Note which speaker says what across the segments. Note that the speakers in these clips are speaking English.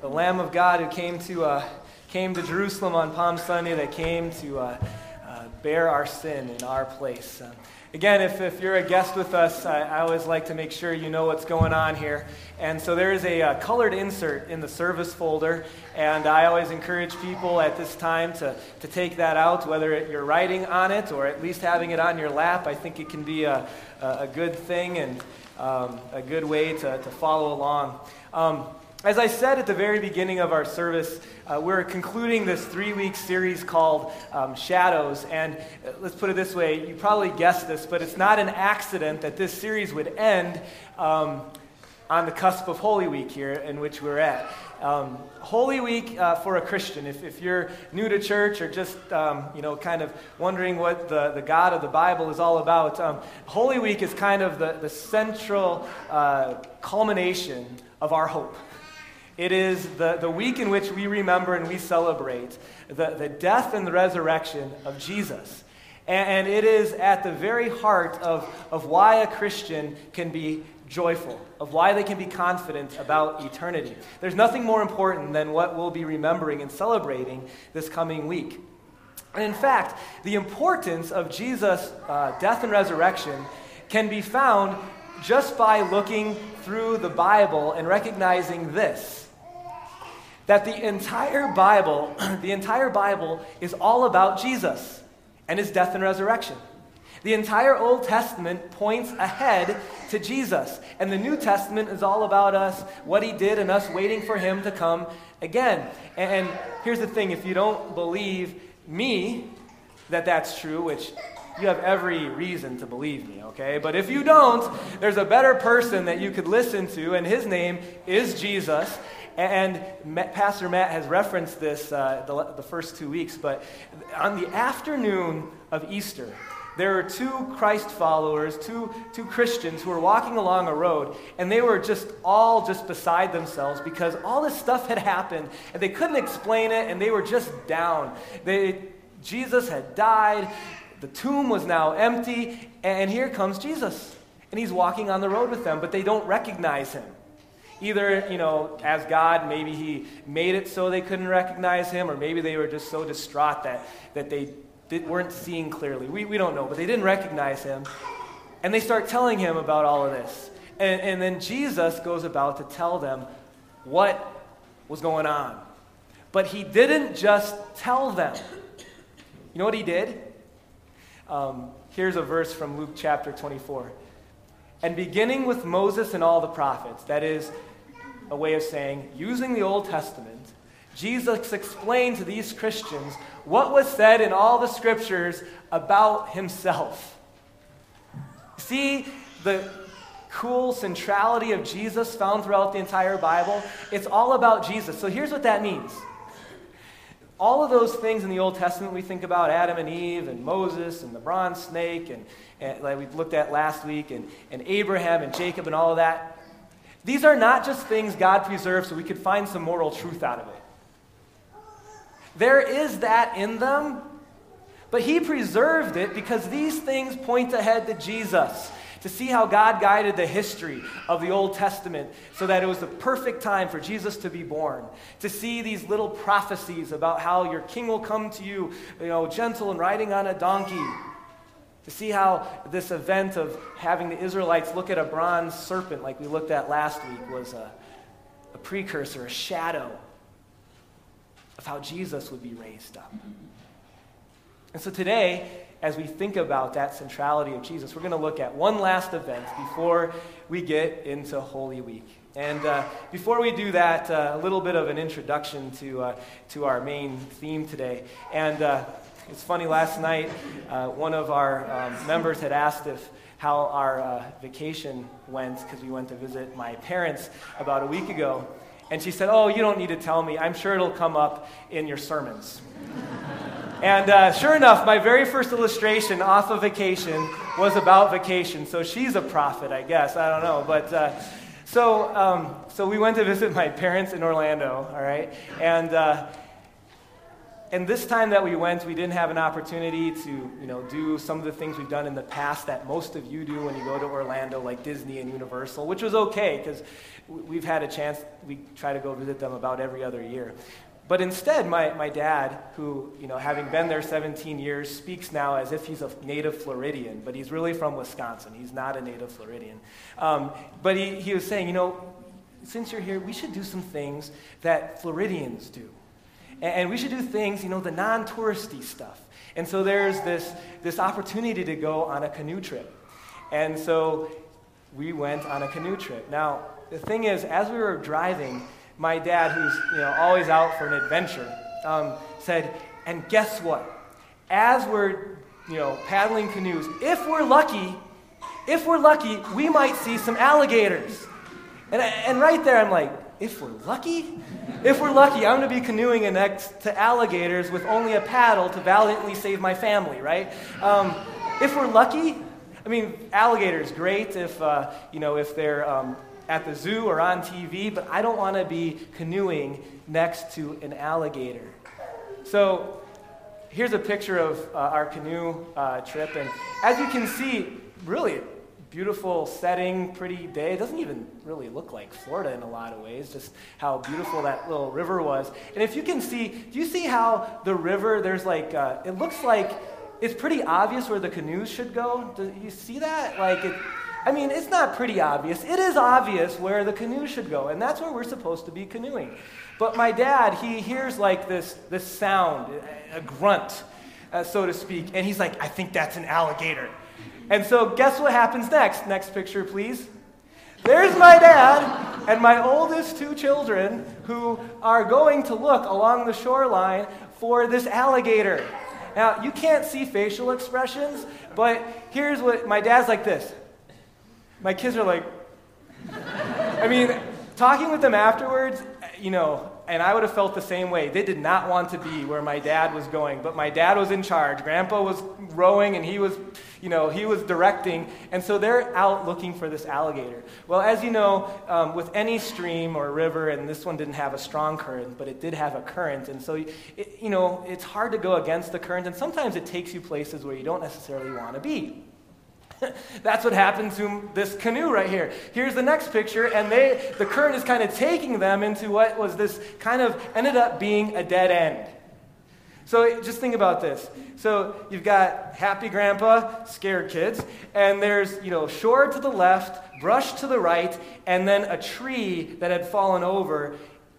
Speaker 1: the Lamb of God who came to, uh, came to Jerusalem on Palm Sunday, that came to uh, uh, bear our sin in our place. Um, again, if, if you're a guest with us, I, I, always like to make sure you know what's going on here. And so there is a uh, colored insert in the service folder, and I always encourage people at this time to, to take that out, whether it, you're writing on it or at least having it on your lap. I think it can be a, a, good thing and um, a good way to, to follow along. Um, as I said at the very beginning of our service, uh, we're concluding this three week series called um, Shadows. And uh, let's put it this way you probably guessed this, but it's not an accident that this series would end um, on the cusp of Holy Week here, in which we're at. Um, Holy Week uh, for a Christian, if, if you're new to church or just, um, you know, kind of wondering what the, the God of the Bible is all about, um, Holy Week is kind of the, the central uh, culmination of our hope. It is the, the week in which we remember and we celebrate the, the death and the resurrection of Jesus. And, and it is at the very heart of, of why a Christian can be joyful, of why they can be confident about eternity. There's nothing more important than what we'll be remembering and celebrating this coming week. And in fact, the importance of Jesus' uh, death and resurrection can be found just by looking through the Bible and recognizing this that the entire Bible, the entire Bible is all about Jesus and his death and resurrection. The entire Old Testament points ahead to Jesus, and the New Testament is all about us, what he did, and us waiting for him to come again. And here's the thing if you don't believe me that that's true, which you have every reason to believe me, okay? But if you don't, there's a better person that you could listen to, and his name is Jesus. And Pastor Matt has referenced this uh, the, the first two weeks, but on the afternoon of Easter, there were two Christ followers, two, two Christians who were walking along a road, and they were just all just beside themselves because all this stuff had happened, and they couldn't explain it, and they were just down. They, Jesus had died, the tomb was now empty, and here comes Jesus. And he's walking on the road with them, but they don't recognize him. Either, you know, as God, maybe He made it so they couldn't recognize Him, or maybe they were just so distraught that, that they did, weren't seeing clearly. We, we don't know, but they didn't recognize Him. And they start telling Him about all of this. And, and then Jesus goes about to tell them what was going on. But He didn't just tell them. You know what He did? Um, here's a verse from Luke chapter 24. And beginning with Moses and all the prophets, that is, a way of saying, using the Old Testament, Jesus explained to these Christians what was said in all the scriptures about himself. See the cool centrality of Jesus found throughout the entire Bible? It's all about Jesus. So here's what that means. All of those things in the Old Testament we think about Adam and Eve and Moses and the bronze snake and, and like we looked at last week and, and Abraham and Jacob and all of that these are not just things God preserved so we could find some moral truth out of it. There is that in them, but He preserved it because these things point ahead to Jesus. To see how God guided the history of the Old Testament so that it was the perfect time for Jesus to be born. To see these little prophecies about how your king will come to you, you know, gentle and riding on a donkey see how this event of having the Israelites look at a bronze serpent, like we looked at last week, was a, a precursor, a shadow of how Jesus would be raised up. And so today, as we think about that centrality of Jesus, we're going to look at one last event before we get into Holy Week. And uh, before we do that, uh, a little bit of an introduction to, uh, to our main theme today. And uh, it's funny, last night, uh, one of our um, members had asked if how our uh, vacation went because we went to visit my parents about a week ago. And she said, Oh, you don't need to tell me. I'm sure it'll come up in your sermons. and uh, sure enough, my very first illustration off of vacation was about vacation. So she's a prophet, I guess. I don't know. But uh, so, um, so we went to visit my parents in Orlando, all right? And uh, and this time that we went, we didn't have an opportunity to, you know, do some of the things we've done in the past that most of you do when you go to Orlando, like Disney and Universal, which was okay because we've had a chance. We try to go visit them about every other year. But instead, my, my dad, who, you know, having been there 17 years, speaks now as if he's a native Floridian, but he's really from Wisconsin. He's not a native Floridian. Um, but he, he was saying, you know, since you're here, we should do some things that Floridians do. And we should do things, you know, the non touristy stuff. And so there's this, this opportunity to go on a canoe trip. And so we went on a canoe trip. Now, the thing is, as we were driving, my dad, who's you know, always out for an adventure, um, said, and guess what? As we're you know, paddling canoes, if we're lucky, if we're lucky, we might see some alligators. And, and right there, I'm like, if we're lucky? If we're lucky, I'm going to be canoeing next to alligators with only a paddle to valiantly save my family, right? Um, if we're lucky, I mean, alligators, great if, uh, you know, if they're um, at the zoo or on TV, but I don't want to be canoeing next to an alligator. So here's a picture of uh, our canoe uh, trip, and as you can see, really beautiful setting, pretty day. It doesn't even really look like Florida in a lot of ways, just how beautiful that little river was. And if you can see, do you see how the river, there's like, uh, it looks like it's pretty obvious where the canoes should go? Do you see that? Like, it, I mean, it's not pretty obvious. It is obvious where the canoe should go, and that's where we're supposed to be canoeing. But my dad, he hears like this, this sound, a grunt, uh, so to speak, and he's like, I think that's an alligator. And so, guess what happens next? Next picture, please. There's my dad and my oldest two children who are going to look along the shoreline for this alligator. Now, you can't see facial expressions, but here's what my dad's like this. My kids are like, I mean, talking with them afterwards, you know, and I would have felt the same way. They did not want to be where my dad was going, but my dad was in charge. Grandpa was rowing and he was, you know, he was directing, and so they're out looking for this alligator. Well, as you know, um, with any stream or river, and this one didn't have a strong current, but it did have a current, and so, it, you know, it's hard to go against the current, and sometimes it takes you places where you don't necessarily want to be. That's what happened to this canoe right here. Here's the next picture, and they, the current is kind of taking them into what was this kind of ended up being a dead end. So just think about this. So you've got happy grandpa, scared kids, and there's, you know, shore to the left, brush to the right, and then a tree that had fallen over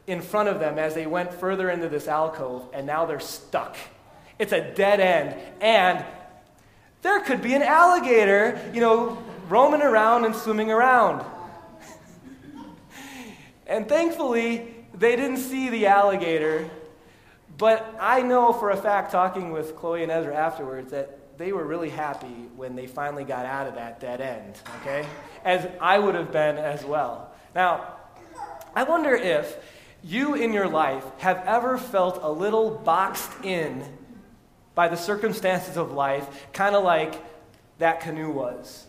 Speaker 1: in front of them as they went further into this alcove, and now they're stuck. It's a dead end, and there could be an alligator, you know, roaming around and swimming around. and thankfully, they didn't see the alligator. But I know for a fact, talking with Chloe and Ezra afterwards, that they were really happy when they finally got out of that dead end, okay? As I would have been as well. Now, I wonder if you in your life have ever felt a little boxed in by the circumstances of life, kind of like that canoe was.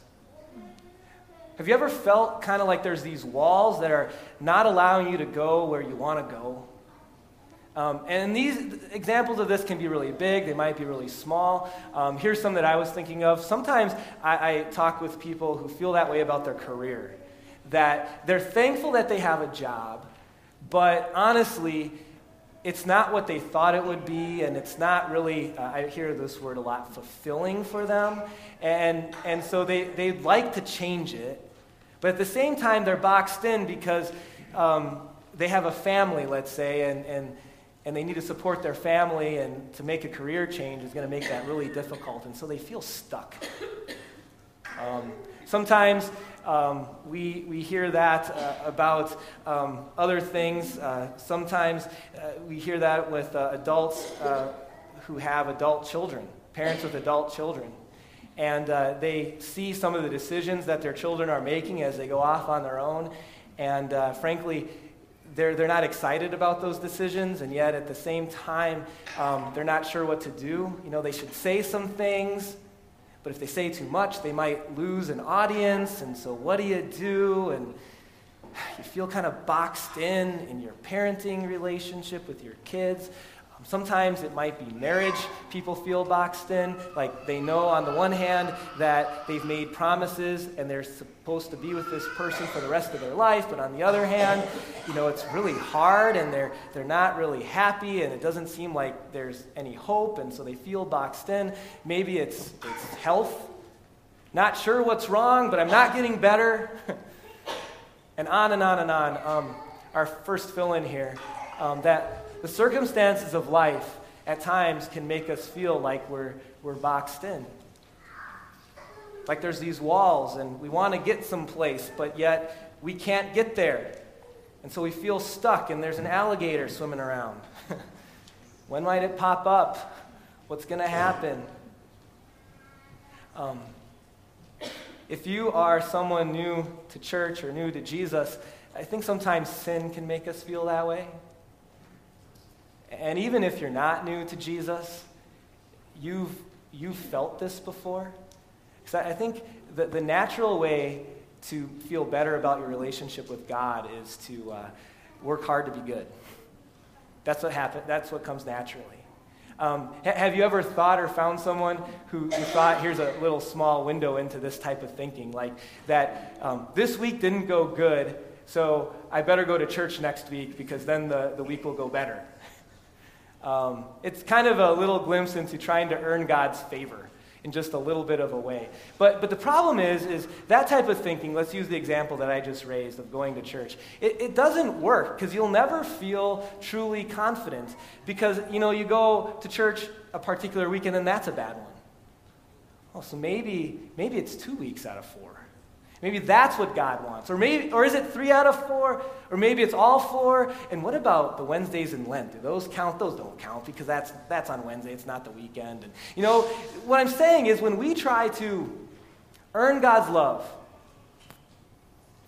Speaker 1: Have you ever felt kind of like there's these walls that are not allowing you to go where you want to go? Um, and these examples of this can be really big, they might be really small. Um, here's some that I was thinking of. Sometimes I, I talk with people who feel that way about their career, that they're thankful that they have a job, but honestly, it's not what they thought it would be, and it's not really, uh, I hear this word a lot, fulfilling for them. And, and so they, they'd like to change it, but at the same time, they're boxed in because um, they have a family, let's say, and, and, and they need to support their family, and to make a career change is going to make that really difficult. And so they feel stuck. Um, sometimes um, we, we hear that uh, about um, other things. Uh, sometimes uh, we hear that with uh, adults uh, who have adult children, parents with adult children. And uh, they see some of the decisions that their children are making as they go off on their own. And frankly, they're, they're not excited about those decisions, and yet at the same time, um, they're not sure what to do. You know, they should say some things, but if they say too much, they might lose an audience. And so, what do you do? And you feel kind of boxed in in your parenting relationship with your kids. Sometimes it might be marriage people feel boxed in. Like they know on the one hand that they've made promises and they're supposed to be with this person for the rest of their life, but on the other hand, you know, it's really hard and they're, they're not really happy and it doesn't seem like there's any hope and so they feel boxed in. Maybe it's, it's health. Not sure what's wrong, but I'm not getting better. and on and on and on. Um, our first fill in here um, that the circumstances of life at times can make us feel like we're, we're boxed in. Like there's these walls and we want to get someplace, but yet we can't get there. And so we feel stuck and there's an alligator swimming around. when might it pop up? What's going to happen? Um, if you are someone new to church or new to Jesus, I think sometimes sin can make us feel that way. And even if you're not new to Jesus, you've, you've felt this before. Because I think that the natural way to feel better about your relationship with God is to uh, work hard to be good. That's what happens. That's what comes naturally. Um, ha- have you ever thought or found someone who, who, thought, here's a little small window into this type of thinking, like that um, this week didn't go good, so I better go to church next week because then the, the week will go better. Um, it's kind of a little glimpse into trying to earn God's favor in just a little bit of a way. But, but the problem is, is that type of thinking, let's use the example that I just raised of going to church, it, it doesn't work because you'll never feel truly confident because, you know, you go to church a particular weekend and then that's a bad one. Oh, so maybe, maybe it's two weeks out of four. Maybe that's what God wants. Or maybe or is it 3 out of 4? Or maybe it's all 4? And what about the Wednesdays in Lent? Do those count? Those don't count because that's that's on Wednesday, it's not the weekend. And you know, what I'm saying is when we try to earn God's love,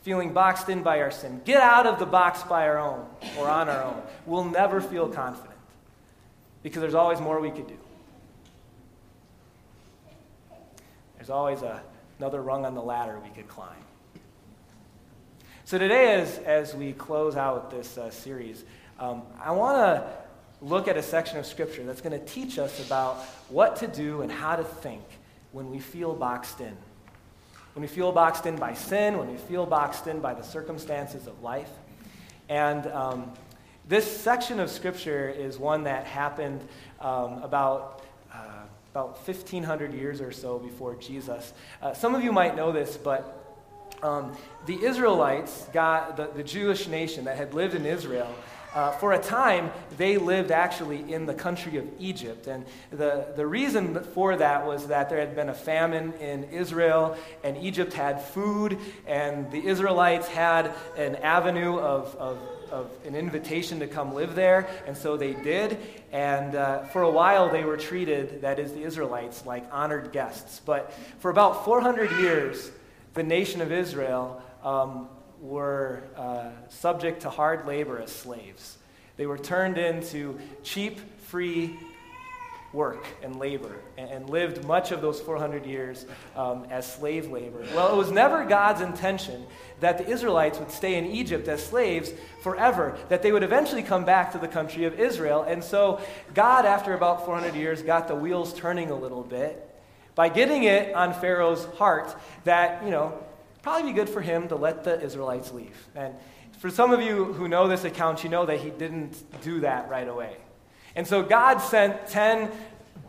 Speaker 1: feeling boxed in by our sin, get out of the box by our own or on our own, we'll never feel confident. Because there's always more we could do. There's always a another rung on the ladder we could climb. So, today, as, as we close out this uh, series, um, I want to look at a section of Scripture that's going to teach us about what to do and how to think when we feel boxed in. When we feel boxed in by sin, when we feel boxed in by the circumstances of life. And um, this section of Scripture is one that happened um, about about 1,500 years or so before Jesus. Uh, some of you might know this, but um, the Israelites got the, the Jewish nation that had lived in Israel. Uh, for a time, they lived actually in the country of Egypt. And the, the reason for that was that there had been a famine in Israel, and Egypt had food, and the Israelites had an avenue of, of of an invitation to come live there, and so they did. And uh, for a while, they were treated, that is, the Israelites, like honored guests. But for about 400 years, the nation of Israel um, were uh, subject to hard labor as slaves. They were turned into cheap, free work and labor and, lived much of those 400 years um, as slave labor. Well, it was never God's intention that the Israelites would stay in Egypt as slaves forever, that they would eventually come back to the country of Israel. And so God, after about 400 years, got the wheels turning a little bit by getting it on Pharaoh's heart that, you know, probably be good for him to let the Israelites leave. And for some of you who know this account, you know that he didn't do that right away. And so God sent 10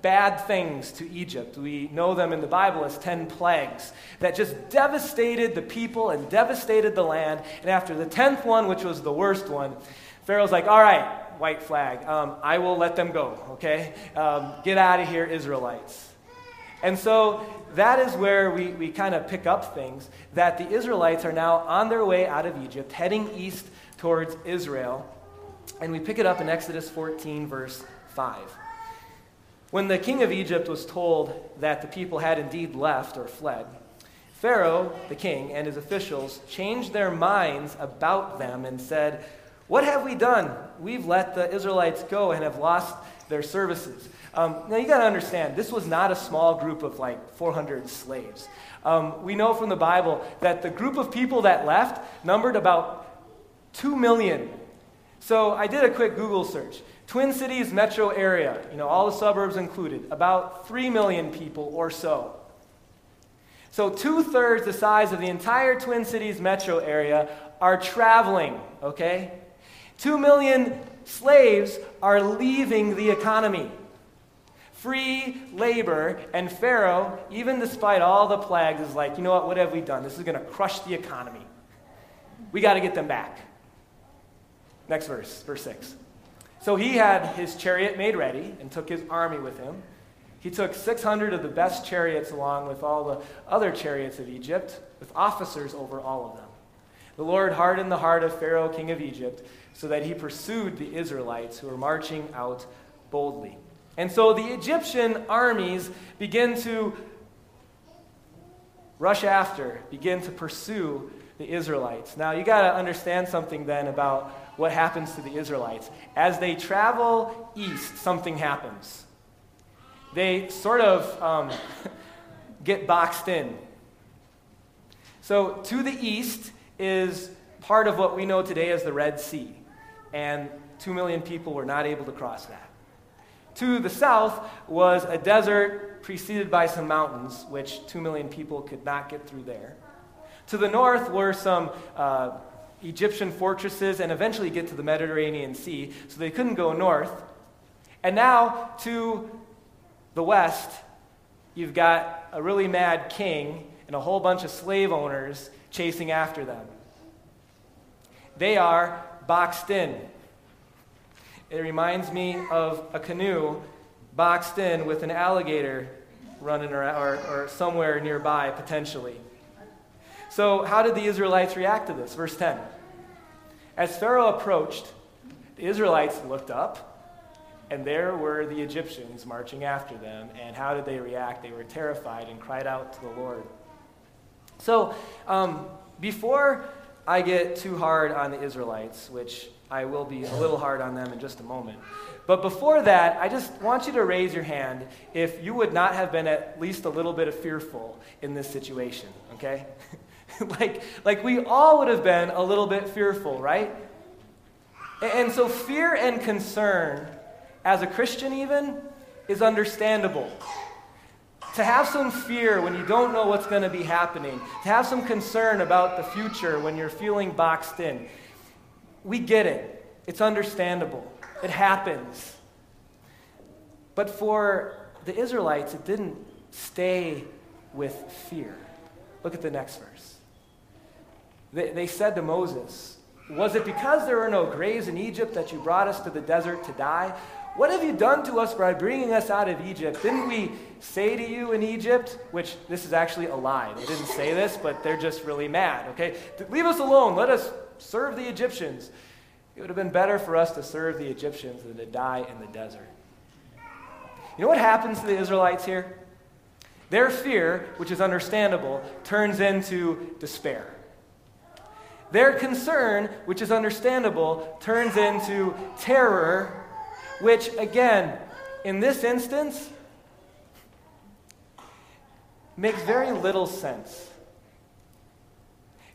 Speaker 1: bad things to Egypt. We know them in the Bible as 10 plagues that just devastated the people and devastated the land. And after the 10th one, which was the worst one, Pharaoh's like, all right, white flag, um, I will let them go, okay? Um, get out of here, Israelites. And so that is where we, we kind of pick up things that the Israelites are now on their way out of Egypt, heading east towards Israel. And we pick it up in Exodus 14, verse 5. When the king of Egypt was told that the people had indeed left or fled, Pharaoh, the king, and his officials changed their minds about them and said, What have we done? We've let the Israelites go and have lost their services. Um, now, you got to understand, this was not a small group of like 400 slaves. Um, we know from the Bible that the group of people that left numbered about 2 million So I did a quick Google search. Twin Cities metro area, you know, all the suburbs included, about 3 million people or so. So, two thirds the size of the entire Twin Cities metro area are traveling, okay? Two million slaves are leaving the economy. Free labor, and Pharaoh, even despite all the plagues, is like, you know what, what have we done? This is going to crush the economy. We got to get them back. Next verse, verse 6. So he had his chariot made ready and took his army with him. He took 600 of the best chariots along with all the other chariots of Egypt, with officers over all of them. The Lord hardened the heart of Pharaoh, king of Egypt, so that he pursued the Israelites who were marching out boldly. And so the Egyptian armies begin to rush after, begin to pursue the Israelites. Now, you got to understand something then about what happens to the Israelites. As they travel east, something happens. They sort of um, get boxed in. So, to the east is part of what we know today as the Red Sea, and two million people were not able to cross that. To the south was a desert preceded by some mountains, which two million people could not get through there. To the north were some uh, Egyptian fortresses and eventually get to the Mediterranean Sea, so they couldn't go north. And now to the west, you've got a really mad king and a whole bunch of slave owners chasing after them. They are boxed in. It reminds me of a canoe boxed in with an alligator running around or, or somewhere nearby, potentially. So, how did the Israelites react to this? Verse 10. As Pharaoh approached, the Israelites looked up, and there were the Egyptians marching after them. And how did they react? They were terrified and cried out to the Lord. So, um, before I get too hard on the Israelites, which I will be a little hard on them in just a moment. But before that, I just want you to raise your hand if you would not have been at least a little bit of fearful in this situation, okay? like, like we all would have been a little bit fearful, right? And so, fear and concern, as a Christian even, is understandable. To have some fear when you don't know what's going to be happening, to have some concern about the future when you're feeling boxed in, we get it. It's understandable. It happens. But for the Israelites, it didn't stay with fear. Look at the next verse. They, they said to Moses, Was it because there were no graves in Egypt that you brought us to the desert to die? What have you done to us by bringing us out of Egypt? Didn't we say to you in Egypt, which this is actually a lie. They didn't say this, but they're just really mad, okay? Leave us alone. Let us serve the Egyptians. It would have been better for us to serve the Egyptians than to die in the desert. You know what happens to the Israelites here? Their fear, which is understandable, turns into despair. Their concern, which is understandable, turns into terror, which, again, in this instance, makes very little sense.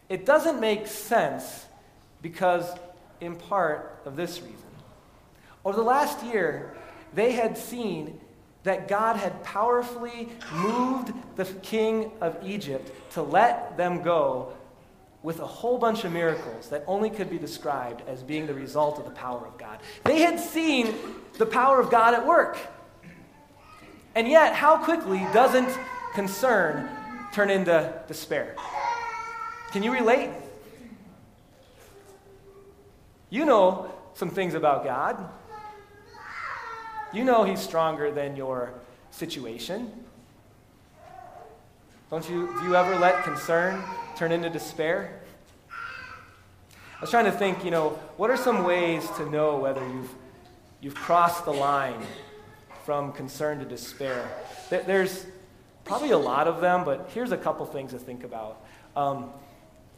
Speaker 1: It doesn't make sense because, in part, of this reason. Over the last year, they had seen that God had powerfully moved the king of Egypt to let them go with a whole bunch of miracles that only could be described as being the result of the power of God. They had seen the power of God at work. And yet, how quickly doesn't concern turn into despair? Can you relate? You know some things about God. You know He's stronger than your situation. Don't you, do you ever let concern turn into despair? I was trying to think, you know, what are some ways to know whether you've, you've crossed the line from concern to despair? There's probably a lot of them, but here's a couple things to think about. Um,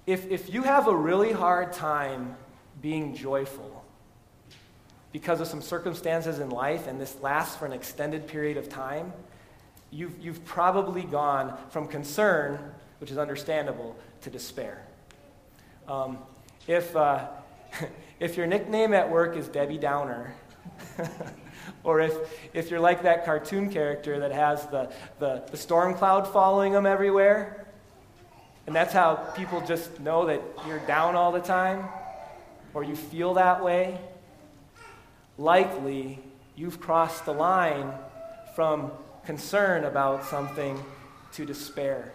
Speaker 1: if, if you have a really hard time being joyful because of some circumstances in life and this lasts for an extended period of time, you've, you've probably gone from concern, which is understandable, to despair. Um, if, uh, if your nickname at work is Debbie Downer, or if, if you're like that cartoon character that has the, the, the storm cloud following them everywhere, and that's how people just know that you're down all the time, or you feel that way, likely you've crossed the line from concern about something to despair.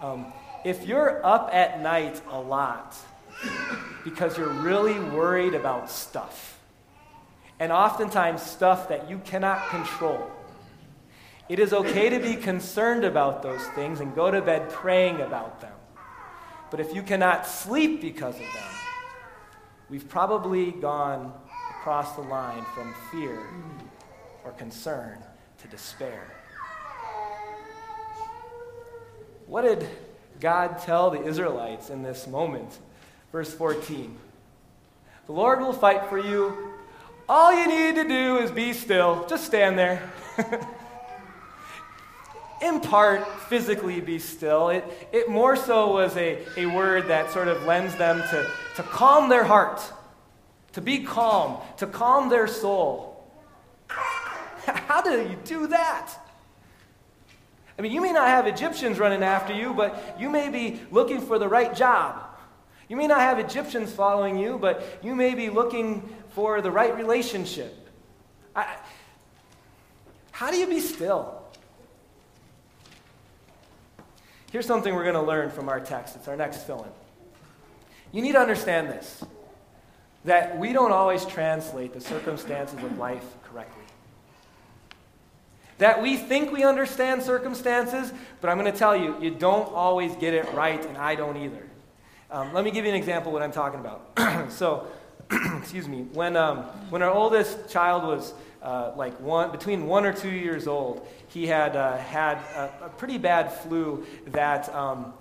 Speaker 1: Um, if you're up at night a lot because you're really worried about stuff, and oftentimes stuff that you cannot control, it is okay to be concerned about those things and go to bed praying about them. But if you cannot sleep because of them, we've probably gone across the line from fear or concern to despair. What did God tell the Israelites in this moment? Verse 14 The Lord will fight for you. All you need to do is be still. Just stand there. in part, physically be still. It, it more so was a, a word that sort of lends them to, to calm their heart, to be calm, to calm their soul. How do you do that? I mean, you may not have Egyptians running after you, but you may be looking for the right job. You may not have Egyptians following you, but you may be looking for the right relationship. I, how do you be still? Here's something we're going to learn from our text. It's our next fill in. You need to understand this that we don't always translate the circumstances of life. That we think we understand circumstances, but I'm going to tell you, you don't always get it right, and I don't either. Um, let me give you an example of what I'm talking about. so, excuse me, when, um, when our oldest child was uh, like one, between one or two years old, he had uh, had a, a, pretty bad flu that um,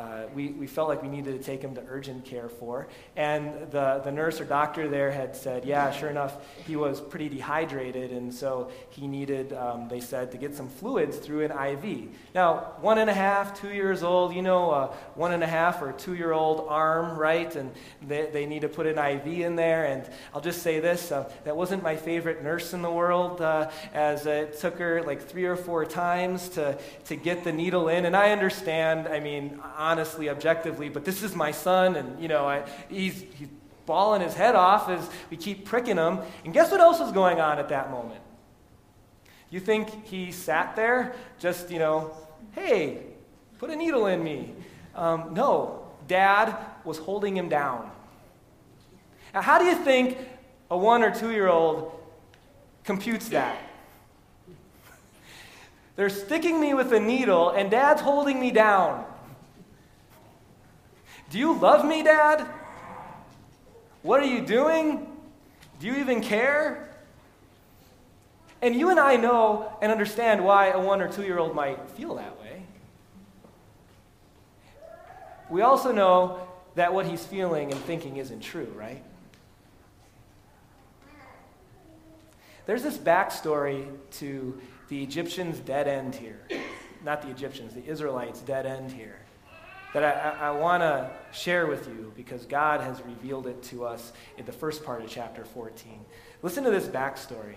Speaker 1: uh, we, we felt like we needed to take him to urgent care for. And the, the nurse or doctor there had said, yeah, sure enough, he was pretty dehydrated, and so he needed, um, they said, to get some fluids through an IV. Now, one and a half, two years old, you know, a one and a half or two year old arm, right? And they, they need to put an IV in there. And I'll just say this uh, that wasn't my favorite nurse in the world, uh, as it took her like three or four times to, to get the needle in. And I understand, I mean, honestly, objectively, but this is my son, and, you know, I, he's, he's bawling his head off as we keep pricking him. And guess what else was going on at that moment? You think he sat there just, you know, hey, put a needle in me? Um, no, dad was holding him down. Now, how do you think a one or two year old computes that? They're sticking me with a needle, and dad's holding me down. Do you love me, Dad? What are you doing? Do you even care? And you and I know and understand why a one or two year old might feel that way. We also know that what he's feeling and thinking isn't true, right? There's this backstory to the Egyptians' dead end here. Not the Egyptians, the Israelites' dead end here that I, I want to share with you because God has revealed it to us in the first part of chapter 14. Listen to this backstory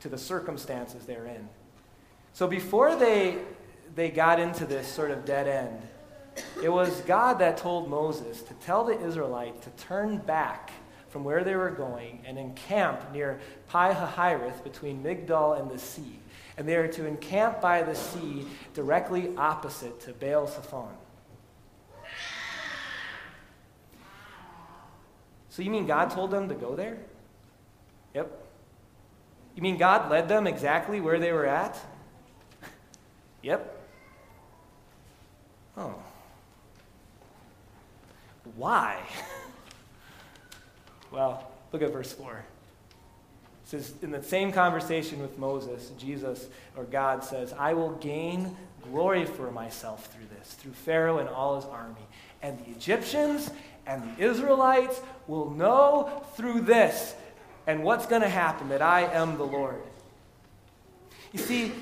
Speaker 1: to the circumstances they're in. So before they, they got into this sort of dead end, it was God that told Moses to tell the Israelites to turn back from where they were going and encamp near Pi Hahiroth between Migdol and the sea. And they are to encamp by the sea directly opposite to Baal Zephon. So you mean God told them to go there? Yep. You mean God led them exactly where they were at? yep. Oh. Why? well, look at verse 4. Says, in the same conversation with Moses, Jesus or God says, I will gain glory for myself through this, through Pharaoh and all his army. And the Egyptians and the Israelites will know through this and what's going to happen that I am the Lord. You see,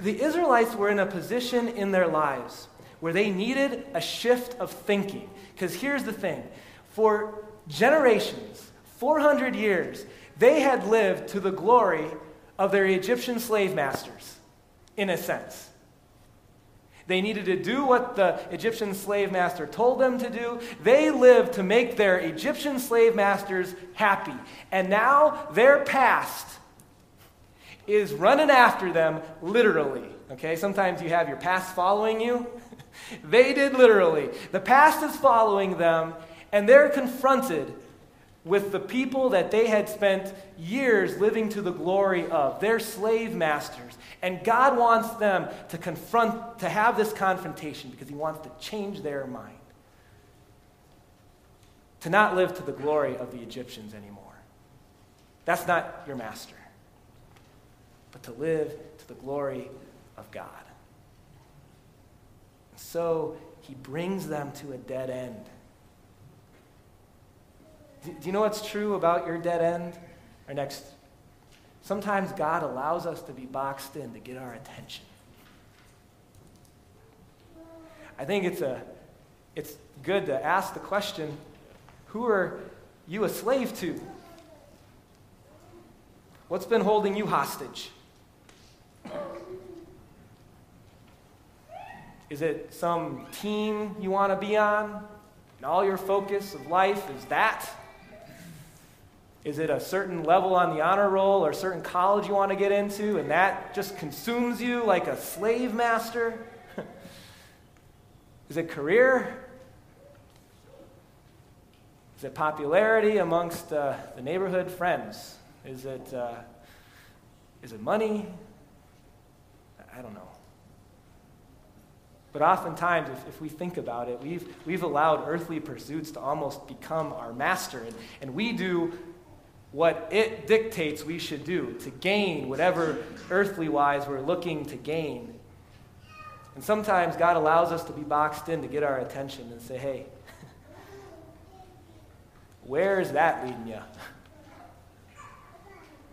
Speaker 1: the Israelites were in a position in their lives where they needed a shift of thinking. Because here's the thing for generations, 400 years, they had lived to the glory of their Egyptian slave masters, in a sense. They needed to do what the Egyptian slave master told them to do. They lived to make their Egyptian slave masters happy. And now their past is running after them literally. Okay, sometimes you have your past following you. they did literally. The past is following them, and they're confronted with the people that they had spent years living to the glory of, their slave masters. And God wants them to confront, to have this confrontation because He wants to change their mind. To not live to the glory of the Egyptians anymore. That's not your master. But to live to the glory of God. And so He brings them to a dead end. Do, you know what's true about your dead end? Our next. Sometimes God allows us to be boxed in to get our attention. I think it's, a, it's good to ask the question who are you a slave to? What's been holding you hostage? Is it some team you want to be on? And all your focus of life is that? Is it a certain level on the honor roll or a certain college you want to get into and that just consumes you like a slave master? Is it career? Is it popularity amongst uh, the neighborhood friends? Is it, uh, is it money? I don't know. But oftentimes, if, if we think about it, we've, we've allowed earthly pursuits to almost become our master. And, and we do what it dictates we should do to gain whatever earthly wise we're looking to gain. And sometimes God allows us to be boxed in to get our attention and say, hey, where is that leading you?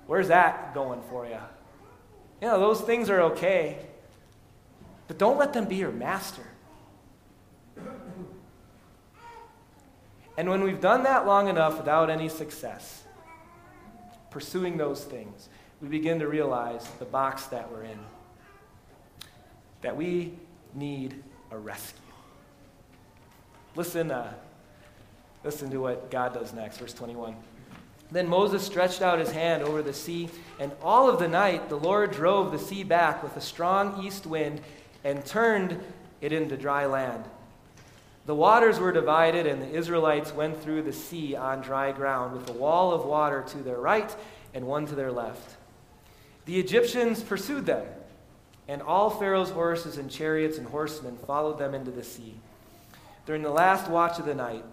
Speaker 1: Where's that going for you? You know, those things are okay, but don't let them be your master. And when we've done that long enough without any success, pursuing those things, we begin to realize the box that we're in. That we need a rescue. Listen, uh, listen to what God does next, verse 21. Then Moses stretched out his hand over the sea, and all of the night the Lord drove the sea back with a strong east wind and turned it into dry land. The waters were divided, and the Israelites went through the sea on dry ground, with a wall of water to their right and one to their left. The Egyptians pursued them, and all Pharaoh's horses and chariots and horsemen followed them into the sea. During the last watch of the night,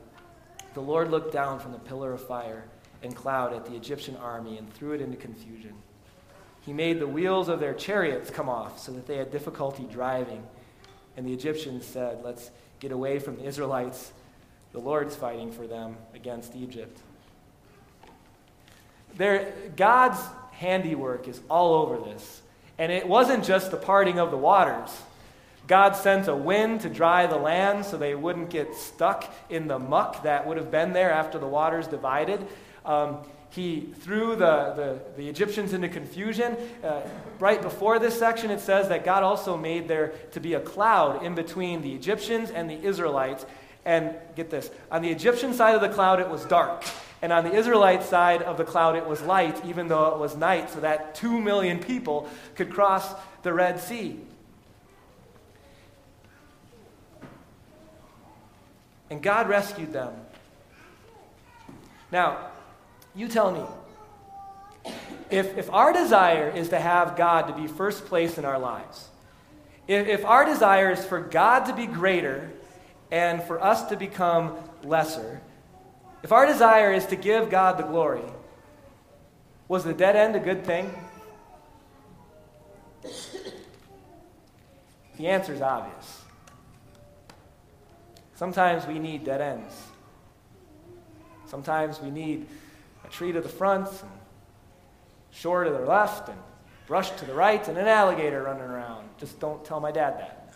Speaker 1: the Lord looked down from the pillar of fire and cloud at the Egyptian army and threw it into confusion. He made the wheels of their chariots come off so that they had difficulty driving. And the Egyptians said, Let's get away from the Israelites. The Lord's fighting for them against Egypt. There, God's handiwork is all over this. And it wasn't just the parting of the waters. God sent a wind to dry the land so they wouldn't get stuck in the muck that would have been there after the waters divided. Um, he threw the, the, the, Egyptians into confusion. Uh, right before this section, it says that God also made there to be a cloud in between the Egyptians and the Israelites. And get this on the Egyptian side of the cloud, it was dark. And on the Israelite side of the cloud, it was light, even though it was night, so that two million people could cross the Red Sea. And God rescued them. Now, you tell me. If, if our desire is to have God to be first place in our lives, if, if our desire is for God to be greater and for us to become lesser, if our desire is to give God the glory, was the dead end a good thing? The answer is obvious. Sometimes we need dead ends. Sometimes we need a tree to the front, and shore to the left, and brush to the right, and an alligator running around. Just don't tell my dad that.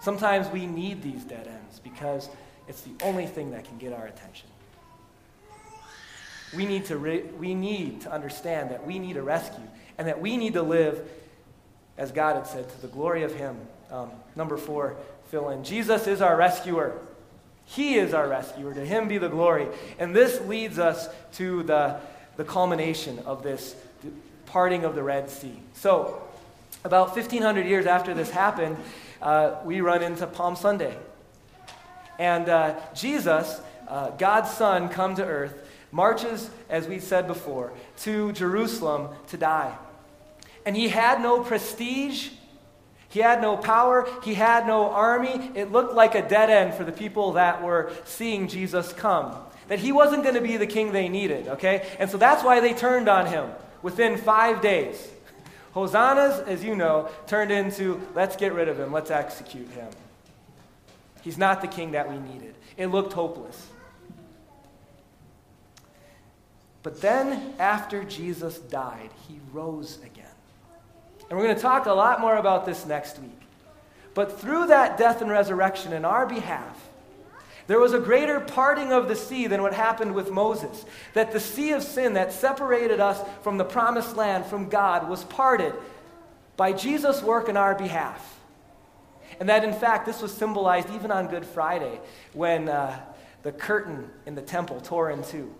Speaker 1: Sometimes we need these dead ends because it's the only thing that can get our attention. We need to, re- we need to understand that we need a rescue and that we need to live, as God had said, to the glory of Him. Um, number four, fill in. Jesus is our rescuer. He is our rescuer. To Him be the glory. And this leads us to the, the culmination of this parting of the Red Sea. So, about 1,500 years after this happened, uh, we run into Palm Sunday. And uh, Jesus, uh, God's Son, come to earth marches, as we said before, to Jerusalem to die. And he had no prestige, he had no power, he had no army. It looked like a dead end for the people that were seeing Jesus come. That he wasn't going to be the king they needed, okay? And so that's why they turned on him within five days. Hosannas, as you know, turned into let's get rid of him, let's execute him. He's not the king that we needed. It looked hopeless. But then, after Jesus died, he rose again. And we're going to talk a lot more about this next week. But through that death and resurrection in our behalf, there was a greater parting of the sea than what happened with Moses. That the sea of sin that separated us from the promised land, from God, was parted by Jesus' work in our behalf. And that, in fact, this was symbolized even on Good Friday when uh, the curtain in the temple tore in two.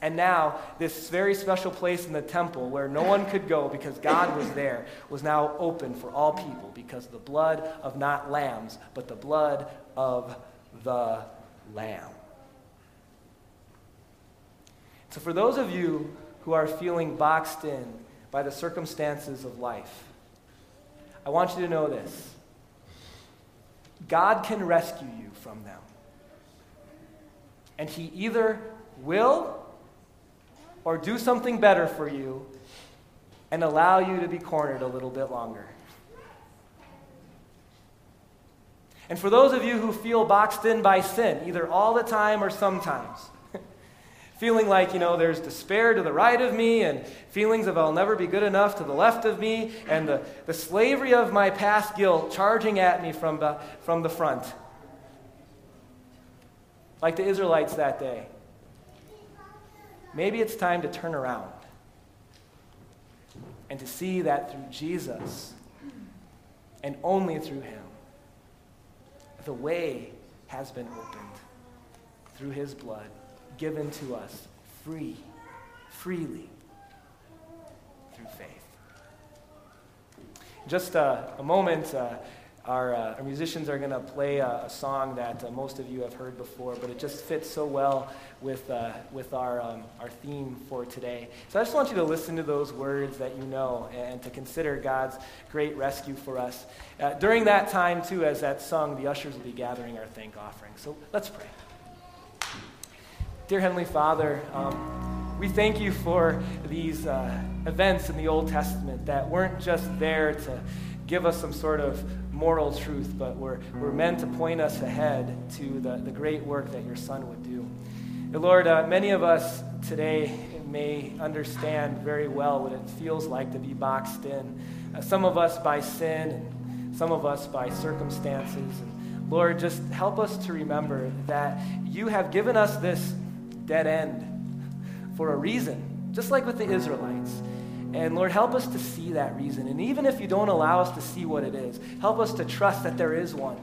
Speaker 1: And now, this very special place in the temple where no one could go because God was there was now open for all people because the blood of not lambs, but the blood of the Lamb. So, for those of you who are feeling boxed in by the circumstances of life, I want you to know this God can rescue you from them. And He either will or do something better for you and allow you to be cornered a little bit longer. And for those of you who feel boxed in by sin, either all the time or sometimes, feeling like, you know, there's despair to the right of me and feelings of I'll never be good enough to the left of me and the, the slavery of my past guilt charging at me from from the front. Like the Israelites that day. Maybe it's time to turn around and to see that through Jesus and only through Him, the way has been opened through His blood given to us free, freely through faith. Just uh, a moment. Uh, our, uh, our, musicians are going to play a, a song that uh, most of you have heard before, but it just fits so well with, uh, with our, um, our theme for today. So I just want you to listen to those words that you know and to consider God's great rescue for us. Uh, during that time, too, as that sung, the ushers will be gathering our thank offering. So let's pray. Dear Heavenly Father, um, we thank you for these uh, events in the Old Testament that weren't just there to give us some sort of moral truth, but we're, we're meant to point us ahead to the, the great work that your Son would do. And Lord, uh, many of us today may understand very well what it feels like to be boxed in. Uh, some of us by sin, some of us by circumstances. And Lord, just help us to remember that you have given us this dead end for a reason, just like with the Israelites. And Lord, help us to see that reason. And even if you don't allow us to see what it is, help us to trust that there is one.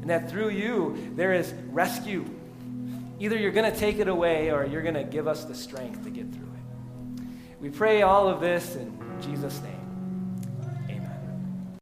Speaker 1: And that through you, there is rescue. Either you're going to take it away or you're going to give us the strength to get through it. We pray all of this in Jesus' name.